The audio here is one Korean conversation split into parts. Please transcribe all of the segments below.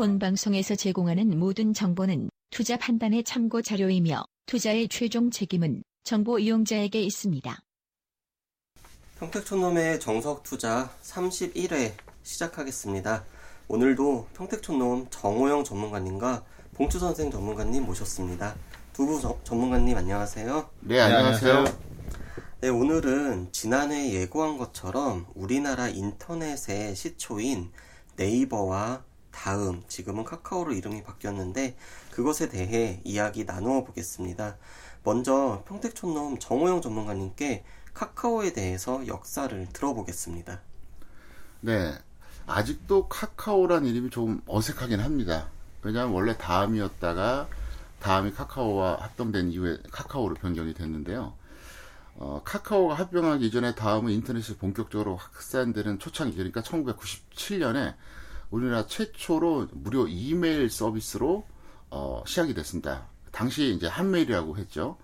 본 방송에서 제공하는 모든 정보는 투자 판단의 참고 자료이며 투자의 최종 책임은 정보 이용자에게 있습니다. 평택촌놈의 정석 투자 31회 시작하겠습니다. 오늘도 평택촌놈 정호영 전문가님과 봉추 선생 전문가님 모셨습니다. 두 분 전문가님 안녕하세요. 네, 안녕하세요. 네, 오늘은 지난해 예고한 것처럼 우리나라 인터넷의 시초인 네이버와 다음, 지금은 카카오로 이름이 바뀌었는데 그것에 대해 이야기 나누어 보겠습니다. 먼저 평택촌놈 정호영 전문가님께 카카오에 대해서 역사를 들어보겠습니다. 네. 아직도 카카오란 이름이 좀 어색하긴 합니다. 왜냐하면 원래 다음이었다가 다음이 카카오와 합병된 이후에 카카오로 변경이 됐는데요. 어, 카카오가 합병하기 이전에 다음은 인터넷이 본격적으로 확산되는 초창기, 그러니까 1997년에 우리나라 최초로 무료 이메일 서비스로 어, 시작이 됐습니다. 당시 이제 한메일이라고 했죠.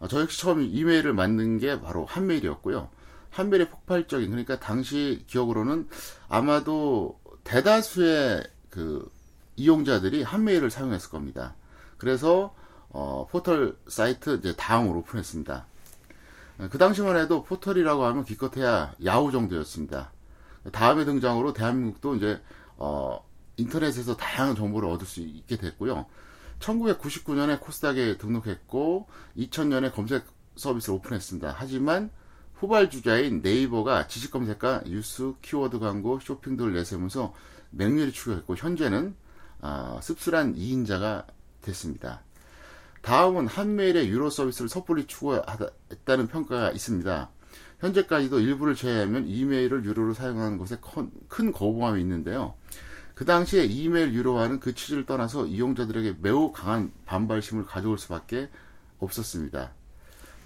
어, 저 역시 처음 이메일을 만든 게 바로 한메일이었고요. 한메일의 폭발적인 그러니까 당시 기억으로는 아마도 대다수의 그 이용자들이 한메일을 사용했을 겁니다. 그래서 어, 포털 사이트 이제 다음으로 오픈했습니다. 그 당시만 해도 포털이라고 하면 기껏해야 야후 정도였습니다. 다음에 등장으로 대한민국도 이제 어, 인터넷에서 다양한 정보를 얻을 수 있게 됐고요. 1999년에 코스닥에 등록했고 2000년에 검색 서비스를 오픈했습니다. 하지만 후발주자인 네이버가 지식 검색과 뉴스, 키워드 광고, 쇼핑 등을 내세우면서 맹렬히 추격했고 현재는 아, 씁쓸한 2인자가 됐습니다. 다음은 한메일의 유로 서비스를 섣불리 추구했다는 평가가 있습니다. 현재까지도 일부를 제외하면 이메일을 유로로 사용하는 것에 큰 거부감이 있는데요. 그 당시에 이메일 유료화는 그 취지를 떠나서 이용자들에게 매우 강한 반발심을 가져올 수밖에 없었습니다.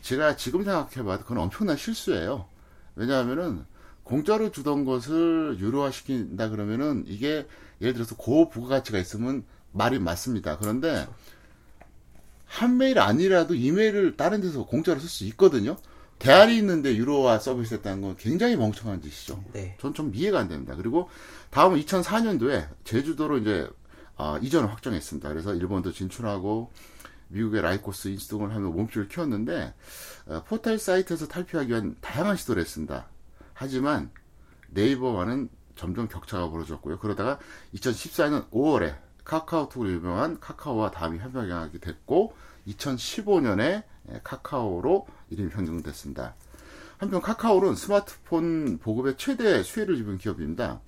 제가 지금 생각해봐도 그건 엄청난 실수예요. 왜냐하면은 공짜로 주던 것을 유료화 시킨다 그러면은 이게 예를 들어서 고부가가치가 있으면 말이 맞습니다. 그런데 한 메일 아니라도 이메일을 다른 데서 공짜로 쓸 수 있거든요. 대안이 있는데 유로화 서비스 했다는 건 굉장히 멍청한 짓이죠. 네. 전 좀 이해가 안 됩니다. 그리고 다음은 2004년도에 제주도로 이제 어, 이전을 확정했습니다. 그래서 일본도 진출하고 미국의 라이코스 인수등을 하며 몸집을 키웠는데 어, 포털 사이트에서 탈피하기 위한 다양한 시도를 했습니다. 하지만 네이버와는 점점 격차가 벌어졌고요. 그러다가 2014년 5월에 카카오톡으로 유명한 카카오와 다음이 협약하게 됐고 2015년에 카카오로 이름이 변경됐습니다. 한편 카카오는 스마트폰 보급의 최대 수혜를 입은 기업입니다.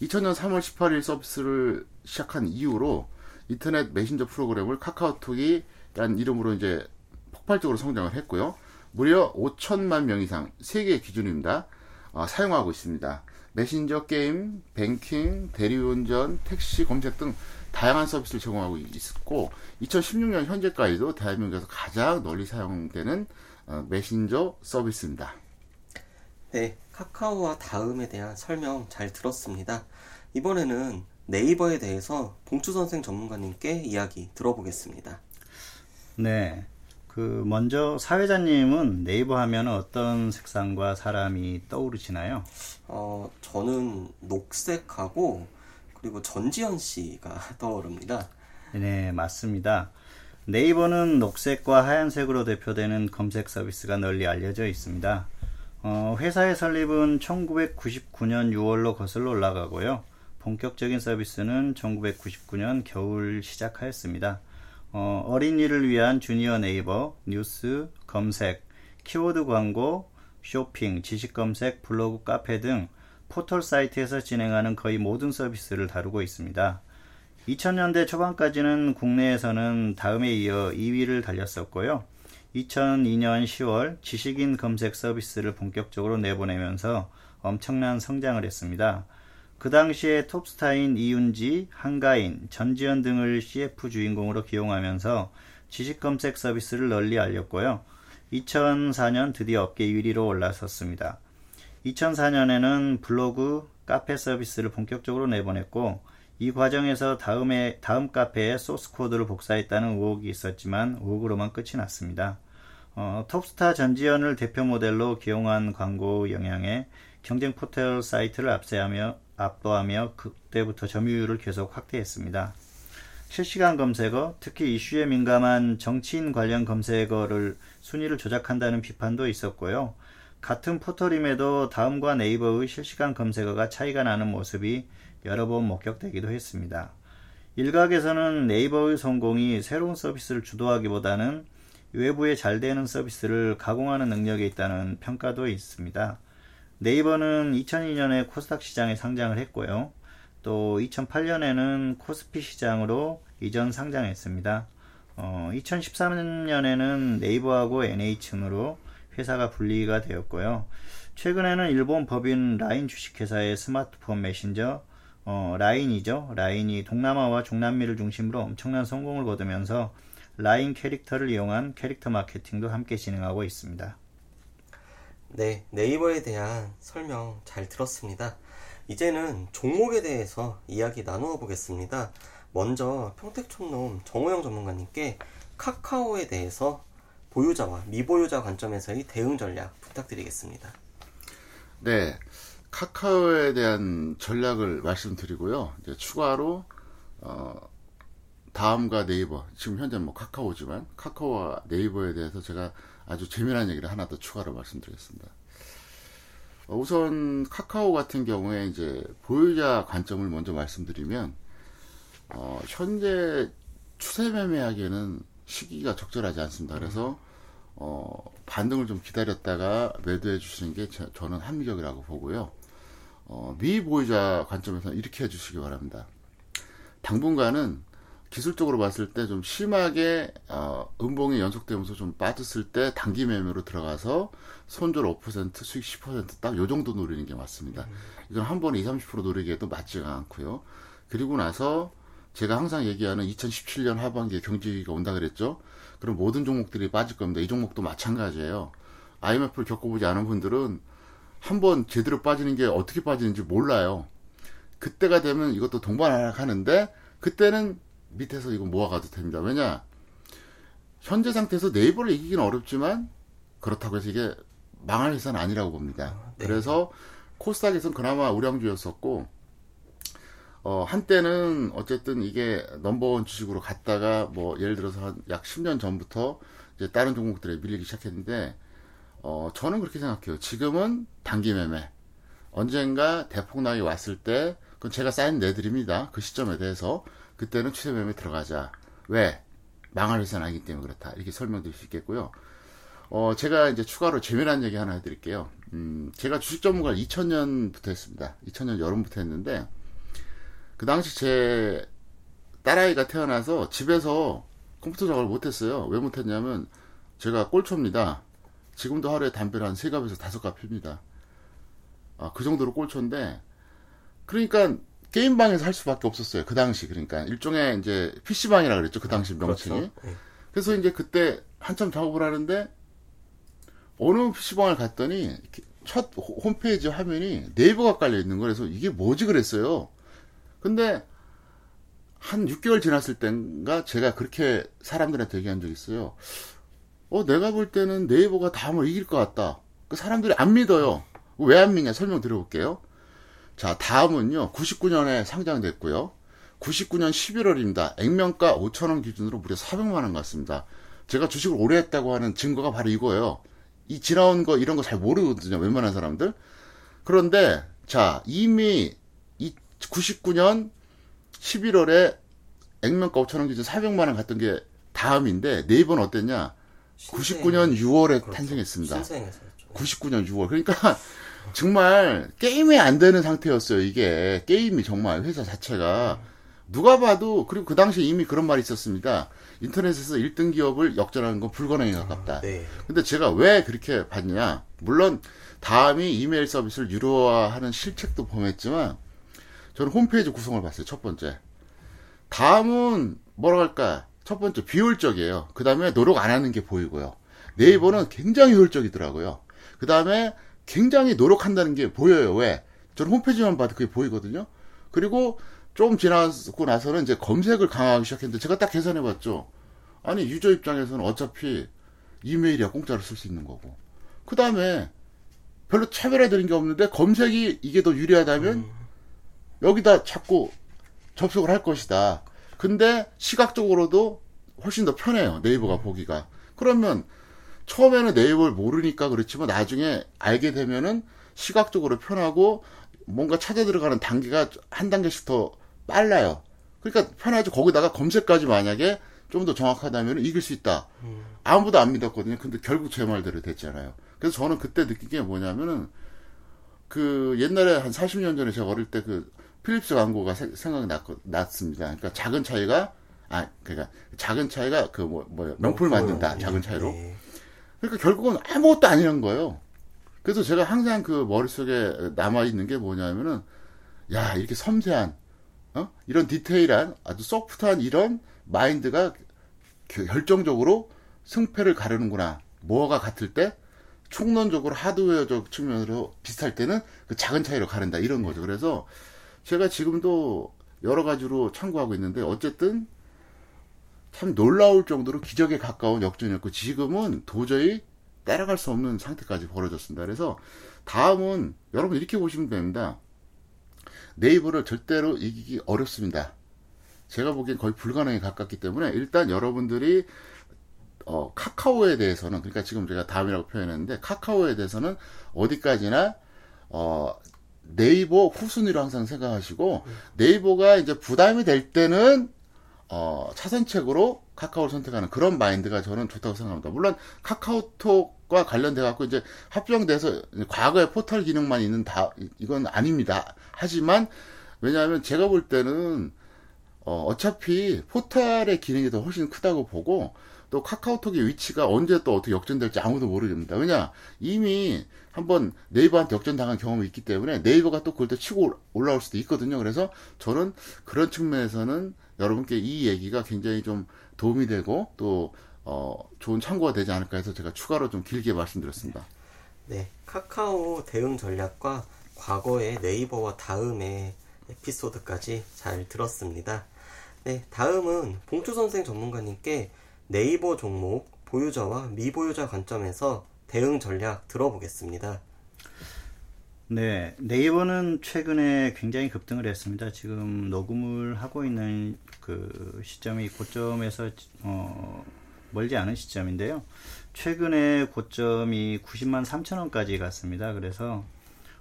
2000년 3월 18일 서비스를 시작한 이후로 인터넷 메신저 프로그램을 카카오톡이 란 이름으로 이제 폭발적으로 성장을 했고요. 무려 5천만 명 이상 세계 기준입니다. 어, 사용하고 있습니다. 메신저 게임, 뱅킹, 대리운전, 택시 검색 등 다양한 서비스를 제공하고 있고 2016년 현재까지도 대한민국에서 가장 널리 사용되는 어, 메신저 서비스입니다. 네, 카카오와 다음에 대한 설명 잘 들었습니다. 이번에는 네이버에 대해서 봉추 선생 전문가님께 이야기 들어보겠습니다. 네. 그 먼저 사회자님은 네이버 하면 어떤 색상과 사람이 떠오르시나요? 어, 저는 녹색하고 그리고 전지현 씨가 떠오릅니다. 네, 맞습니다. 네이버는 녹색과 하얀색으로 대표되는 검색 서비스가 널리 알려져 있습니다. 어, 회사의 설립은 1999년 6월로 거슬러 올라가고요. 본격적인 서비스는 1999년 겨울 시작하였습니다. 어, 어린이를 위한 주니어 네이버, 뉴스, 검색, 키워드 광고, 쇼핑, 지식 검색, 블로그, 카페 등 포털 사이트에서 진행하는 거의 모든 서비스를 다루고 있습니다. 2000년대 초반까지는 국내에서는 다음에 이어 2위를 달렸었고요. 2002년 10월 지식인 검색 서비스를 본격적으로 내보내면서 엄청난 성장을 했습니다. 그 당시에 톱스타인 이윤지, 한가인, 전지현 등을 CF 주인공으로 기용하면서 지식 검색 서비스를 널리 알렸고요. 2004년 드디어 업계 1위로 올라섰습니다. 2004년에는 블로그, 카페 서비스를 본격적으로 내보냈고 이 과정에서 다음에 다음 카페에 소스 코드를 복사했다는 의혹이 있었지만 의혹으로만 끝이 났습니다. 어, 톱스타 전지현을 대표 모델로 기용한 광고 영향에 경쟁 포털 사이트를 압세하며 압도하며 그때부터 점유율을 계속 확대했습니다. 실시간 검색어, 특히 이슈에 민감한 정치인 관련 검색어를 순위를 조작한다는 비판도 있었고요. 같은 포털임에도 다음과 네이버의 실시간 검색어가 차이가 나는 모습이 여러 번 목격되기도 했습니다. 일각에서는 네이버의 성공이 새로운 서비스를 주도하기보다는 외부에 잘 되는 서비스를 가공하는 능력이 있다는 평가도 있습니다. 네이버는 2002년에 코스닥 시장에 상장을 했고요. 또 2008년에는 코스피 시장으로 이전 상장했습니다. 어, 2013년에는 네이버하고 NH으로 회사가 분리가 되었고요. 최근에는 일본 법인 라인 주식회사의 스마트폰 메신저 어, 라인이죠. 라인이 동남아와 중남미를 중심으로 엄청난 성공을 거두면서 라인 캐릭터를 이용한 캐릭터 마케팅도 함께 진행하고 있습니다. 네, 네이버에 대한 설명 잘 들었습니다. 이제는 종목에 대해서 이야기 나누어 보겠습니다. 먼저 평택촌놈 정호영 전문가님께 카카오에 대해서 보유자와 미보유자 관점에서의 대응 전략 부탁드리겠습니다. 네. 카카오에 대한 전략을 말씀드리고요. 이제 추가로 어, 다음과 네이버 지금 현재 뭐 카카오지만 카카오와 네이버에 대해서 제가 아주 재미난 얘기를 하나 더 추가로 말씀드리겠습니다. 어, 우선 카카오 같은 경우에 이제 보유자 관점을 먼저 말씀드리면 어, 현재 추세 매매하기에는 시기가 적절하지 않습니다. 그래서 어, 반등을 좀 기다렸다가 매도해 주시는 게 저, 저는 합리적이라고 보고요. 어, 미보유자 관점에서는 이렇게 해주시기 바랍니다. 당분간은 기술적으로 봤을 때 좀 심하게 어, 음봉이 연속되면서 좀 빠졌을 때 단기 매매로 들어가서 손절 5% 수익 10%딱 요 정도 노리는 게 맞습니다. 이건 한 번에 20, 30% 노리기에도 맞지가 않고요. 그리고 나서 제가 항상 얘기하는 2017년 하반기에 경기가 온다 그랬죠. 그럼 모든 종목들이 빠질 겁니다. 이 종목도 마찬가지예요. IMF를 겪어보지 않은 분들은 한번 제대로 빠지는 게 어떻게 빠지는지 몰라요. 그때가 되면 이것도 동반하는데 그때는 밑에서 이거 모아가도 됩니다. 왜냐 현재 상태에서 네이버를 이기기는 어렵지만 그렇다고 해서 이게 망할 회사는 아니라고 봅니다. 네. 그래서 코스닥에서는 그나마 우량주였었고 어, 한때는 어쨌든 이게 넘버원 주식으로 갔다가 뭐 예를 들어서 한 약 10년 전부터 이제 다른 종목들에 밀리기 시작했는데 어, 저는 그렇게 생각해요. 지금은 단기 매매. 언젠가 대폭락이 왔을 때 그건 제가 쌓인 내드립니다. 그 시점에 대해서 그때는 추세 매매 들어가자. 왜? 망할 회사는 아니기 때문에 그렇다. 이렇게 설명드릴 수 있겠고요. 어, 제가 이제 추가로 재미난 얘기 하나 해드릴게요. 음, 제가 주식 전문가를 2000년부터 했습니다. 2000년 여름부터 했는데, 그 당시 제 딸아이가 태어나서 집에서 컴퓨터 작업을 못했어요. 왜 못했냐면, 제가 꼴초입니다. 지금도 하루에 담배를 한 3갑에서 5갑 핍니다. 아, 그 정도로 꼴초인데, 그러니까, 게임방에서 할 수밖에 없었어요. 그 당시, 그러니까. 일종의 이제, PC방이라 그랬죠. 그 당시 명칭이. 그렇죠. 네. 그래서 이제 그때 한참 작업을 하는데 어느 PC방을 갔더니 첫 호- 홈페이지 화면이 네이버가 깔려 있는 거라서 이게 뭐지 그랬어요. 근데 한 6개월 지났을 땐가 제가 그렇게 사람들한테 얘기한 적이 있어요. 어, 내가 볼 때는 네이버가 다음을 이길 것 같다. 그 사람들이 안 믿어요. 왜 안 믿냐 설명 드려볼게요. 자, 다음은요. 99년에 상장됐고요. 99년 11월입니다. 액면가 5천원 기준으로 무려 400만원 갔습니다. 제가 주식을 오래 했다고 하는 증거가 바로 이거예요. 이 지나온 거, 이런 거 잘 모르거든요. 웬만한 사람들. 그런데, 자, 이미 이 99년 11월에 액면가 5천원 기준 400만 원 갔던 게 다음인데, 네이버는 어땠냐? 99년 6월에 그렇죠. 탄생했습니다. 신생에서였죠. 99년 6월. 그러니까 정말 게임이 안 되는 상태였어요. 이게 게임이 정말 회사 자체가 누가 봐도 그리고 그 당시에 이미 그런 말이 있었습니다. 인터넷에서 1등 기업을 역전하는 건 불가능에 가깝다. 네. 근데 제가 왜 그렇게 봤냐? 물론 다음이 이메일 서비스를 유료화하는 실책도 범했지만 저는 홈페이지 구성을 봤어요. 첫 번째. 다음은 뭐라 할까? 첫 번째 비효율적이에요. 그 다음에 노력 안 하는 게 보이고요. 네이버는 굉장히 효율적이더라고요. 그 다음에 굉장히 노력한다는 게 보여요. 왜? 저는 홈페이지만 봐도 그게 보이거든요. 그리고 좀 지나고 나서는 이제 검색을 강화하기 시작했는데 제가 딱 계산해 봤죠. 아니, 유저 입장에서는 어차피 이메일이야 공짜로 쓸 수 있는 거고. 그 다음에 별로 차별화 되는 게 없는데 검색이 이게 더 유리하다면 여기다 자꾸 접속을 할 것이다. 근데 시각적으로도 훨씬 더 편해요. 네이버가 보기가. 그러면 처음에는 네이버를 모르니까 그렇지만 나중에 알게 되면은 시각적으로 편하고 뭔가 찾아 들어가는 단계가 한 단계씩 더 빨라요. 그러니까 편하죠. 거기다가 검색까지 만약에 좀 더 정확하다면 이길 수 있다. 아무도 안 믿었거든요. 근데 결국 제 말대로 됐잖아요. 그래서 저는 그때 느낀 게 뭐냐면은 그 옛날에 한 40년 전에 제가 어릴 때 그 필립스 광고가 세- 생각이 났, 났습니다. 그러니까 작은 차이가 아 그러니까 작은 차이가 그 뭐 뭐야 명품을 만든다. 작은 차이로. 네. 그러니까 결국은 아무것도 아니란 거예요. 그래서 제가 항상 그 머릿속에 남아 있는 게 뭐냐면은, 야, 이렇게 섬세한, 어? 이런 디테일한, 아주 소프트한 이런 마인드가 겨- 결정적으로 승패를 가르는구나. 뭐가 같을 때, 총론적으로 하드웨어적 측면으로 비슷할 때는 그 작은 차이로 가른다. 이런 거죠. 그래서 제가 지금도 여러 가지로 참고하고 있는데, 어쨌든 참 놀라울 정도로 기적에 가까운 역전이었고 지금은 도저히 따라갈 수 없는 상태까지 벌어졌습니다. 그래서 다음은 여러분 이렇게 보시면 됩니다. 네이버를 절대로 이기기 어렵습니다. 제가 보기엔 거의 불가능에 가깝기 때문에 일단 여러분들이 어, 카카오에 대해서는 그러니까 지금 제가 다음이라고 표현했는데 카카오에 대해서는 어디까지나 어, 네이버 후순위로 항상 생각하시고 네이버가 이제 부담이 될 때는 어, 차선책으로 카카오를 선택하는 그런 마인드가 저는 좋다고 생각합니다. 물론 카카오톡과 관련돼 갖고 이제 합병돼서 과거의 포털 기능만 있는 다 이건 아닙니다. 하지만 왜냐하면 제가 볼 때는 어, 어차피 포털의 기능이 더 훨씬 크다고 보고 또 카카오톡의 위치가 언제 또 어떻게 역전될지 아무도 모르겠습니다. 왜냐 이미 한번 네이버한테 역전당한 경험이 있기 때문에 네이버가 또 그걸 또 치고 올라올 수도 있거든요. 그래서 저는 그런 측면에서는 여러분께 이 얘기가 굉장히 좀 도움이 되고 또 어, 좋은 참고가 되지 않을까 해서 제가 추가로 좀 길게 말씀드렸습니다. 네, 카카오 대응 전략과 과거의 네이버와 다음의 에피소드까지 잘 들었습니다. 네, 다음은 봉투 선생 전문가님께 네이버 종목 보유자와 미보유자 관점에서 대응 전략 들어보겠습니다. 네, 네이버는 최근에 굉장히 급등을 했습니다. 지금 녹음을 하고 있는 그 시점이 고점에서 어, 멀지 않은 시점인데요. 최근에 고점이 90만 3천 원까지 갔습니다. 그래서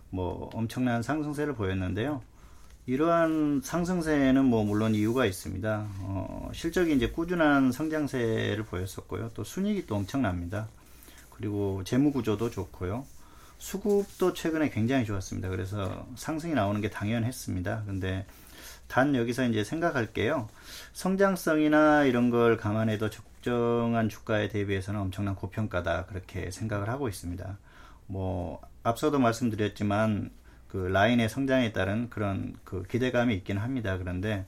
뭐 엄청난 상승세를 보였는데요. 이러한 상승세는 뭐 물론 이유가 있습니다. 어, 실적이 이제 꾸준한 성장세를 보였었고요. 또 순이익이 또 엄청납니다. 그리고 재무 구조도 좋고요. 수급도 최근에 굉장히 좋았습니다. 그래서 상승이 나오는 게 당연했습니다. 근데 단 여기서 이제 생각할게요. 성장성이나 이런 걸 감안해도 적정한 주가에 대비해서는 엄청난 고평가다. 그렇게 생각을 하고 있습니다. 뭐, 앞서도 말씀드렸지만, 그 라인의 성장에 따른 그런 그 기대감이 있긴 합니다. 그런데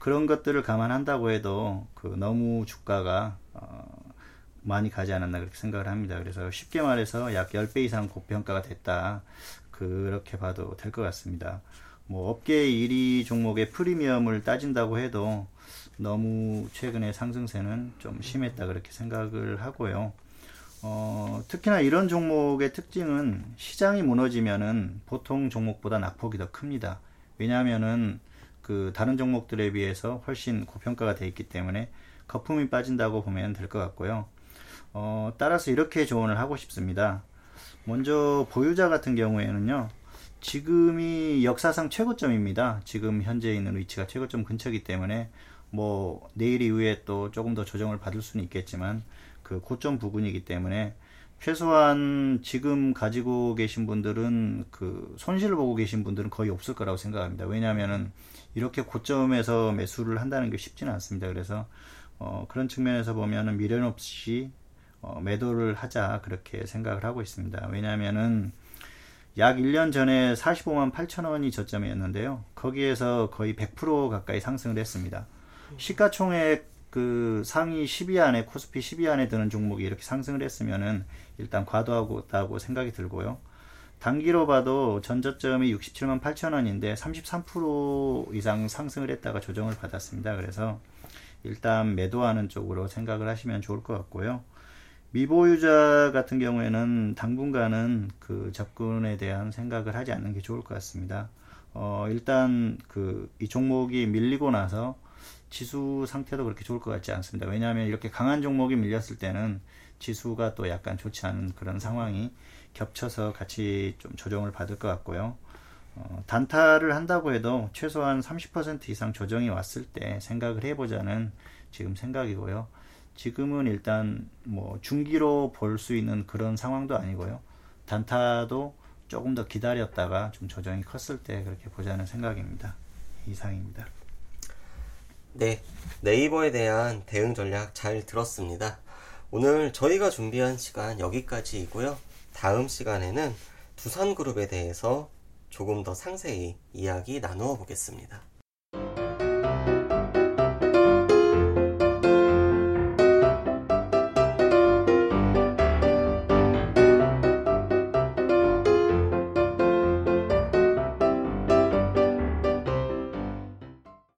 그런 것들을 감안한다고 해도 그 너무 주가가 어, 많이 가지 않았나 그렇게 생각을 합니다. 그래서 쉽게 말해서 약 10배 이상 고평가가 됐다. 그렇게 봐도 될 것 같습니다. 뭐 업계 1위 종목의 프리미엄을 따진다고 해도 너무 최근에 상승세는 좀 심했다 그렇게 생각을 하고요. 어, 특히나 이런 종목의 특징은 시장이 무너지면은 보통 종목보다 낙폭이 더 큽니다. 왜냐하면은 그 다른 종목들에 비해서 훨씬 고평가가 돼 있기 때문에 거품이 빠진다고 보면 될 것 같고요. 어, 따라서 이렇게 조언을 하고 싶습니다. 먼저 보유자 같은 경우에는요. 지금이 역사상 최고점입니다. 지금 현재 있는 위치가 최고점 근처이기 때문에 뭐 내일 이후에 또 조금 더 조정을 받을 수는 있겠지만 그 고점 부근이기 때문에 최소한 지금 가지고 계신 분들은 그 손실을 보고 계신 분들은 거의 없을 거라고 생각합니다. 왜냐하면은 이렇게 고점에서 매수를 한다는 게 쉽지는 않습니다. 그래서 어 그런 측면에서 보면은 미련 없이 어 매도를 하자 그렇게 생각을 하고 있습니다. 왜냐하면은 약 1년 전에 45만 8천 원이 저점이었는데요. 거기에서 거의 100% 가까이 상승을 했습니다. 시가총액 그 상위 10위 안에 코스피 10위 안에 드는 종목이 이렇게 상승을 했으면은 일단 과도하다고 생각이 들고요. 단기로 봐도 전저점이 67만 8천 원인데 33% 이상 상승을 했다가 조정을 받았습니다. 그래서 일단 매도하는 쪽으로 생각을 하시면 좋을 것 같고요. 미보유자 같은 경우에는 당분간은 그 접근에 대한 생각을 하지 않는 게 좋을 것 같습니다. 어, 일단 그 이 종목이 밀리고 나서 지수 상태도 그렇게 좋을 것 같지 않습니다. 왜냐하면 이렇게 강한 종목이 밀렸을 때는 지수가 또 약간 좋지 않은 그런 상황이 겹쳐서 같이 좀 조정을 받을 것 같고요. 어, 단타를 한다고 해도 최소한 30% 이상 조정이 왔을 때 생각을 해보자는 지금 생각이고요. 지금은 일단 뭐 중기로 볼 수 있는 그런 상황도 아니고요. 단타도 조금 더 기다렸다가 좀 조정이 컸을 때 그렇게 보자는 생각입니다. 이상입니다. 네, 네이버에 대한 대응 전략 잘 들었습니다. 오늘 저희가 준비한 시간 여기까지이고요. 다음 시간에는 두산그룹에 대해서 조금 더 상세히 이야기 나누어 보겠습니다.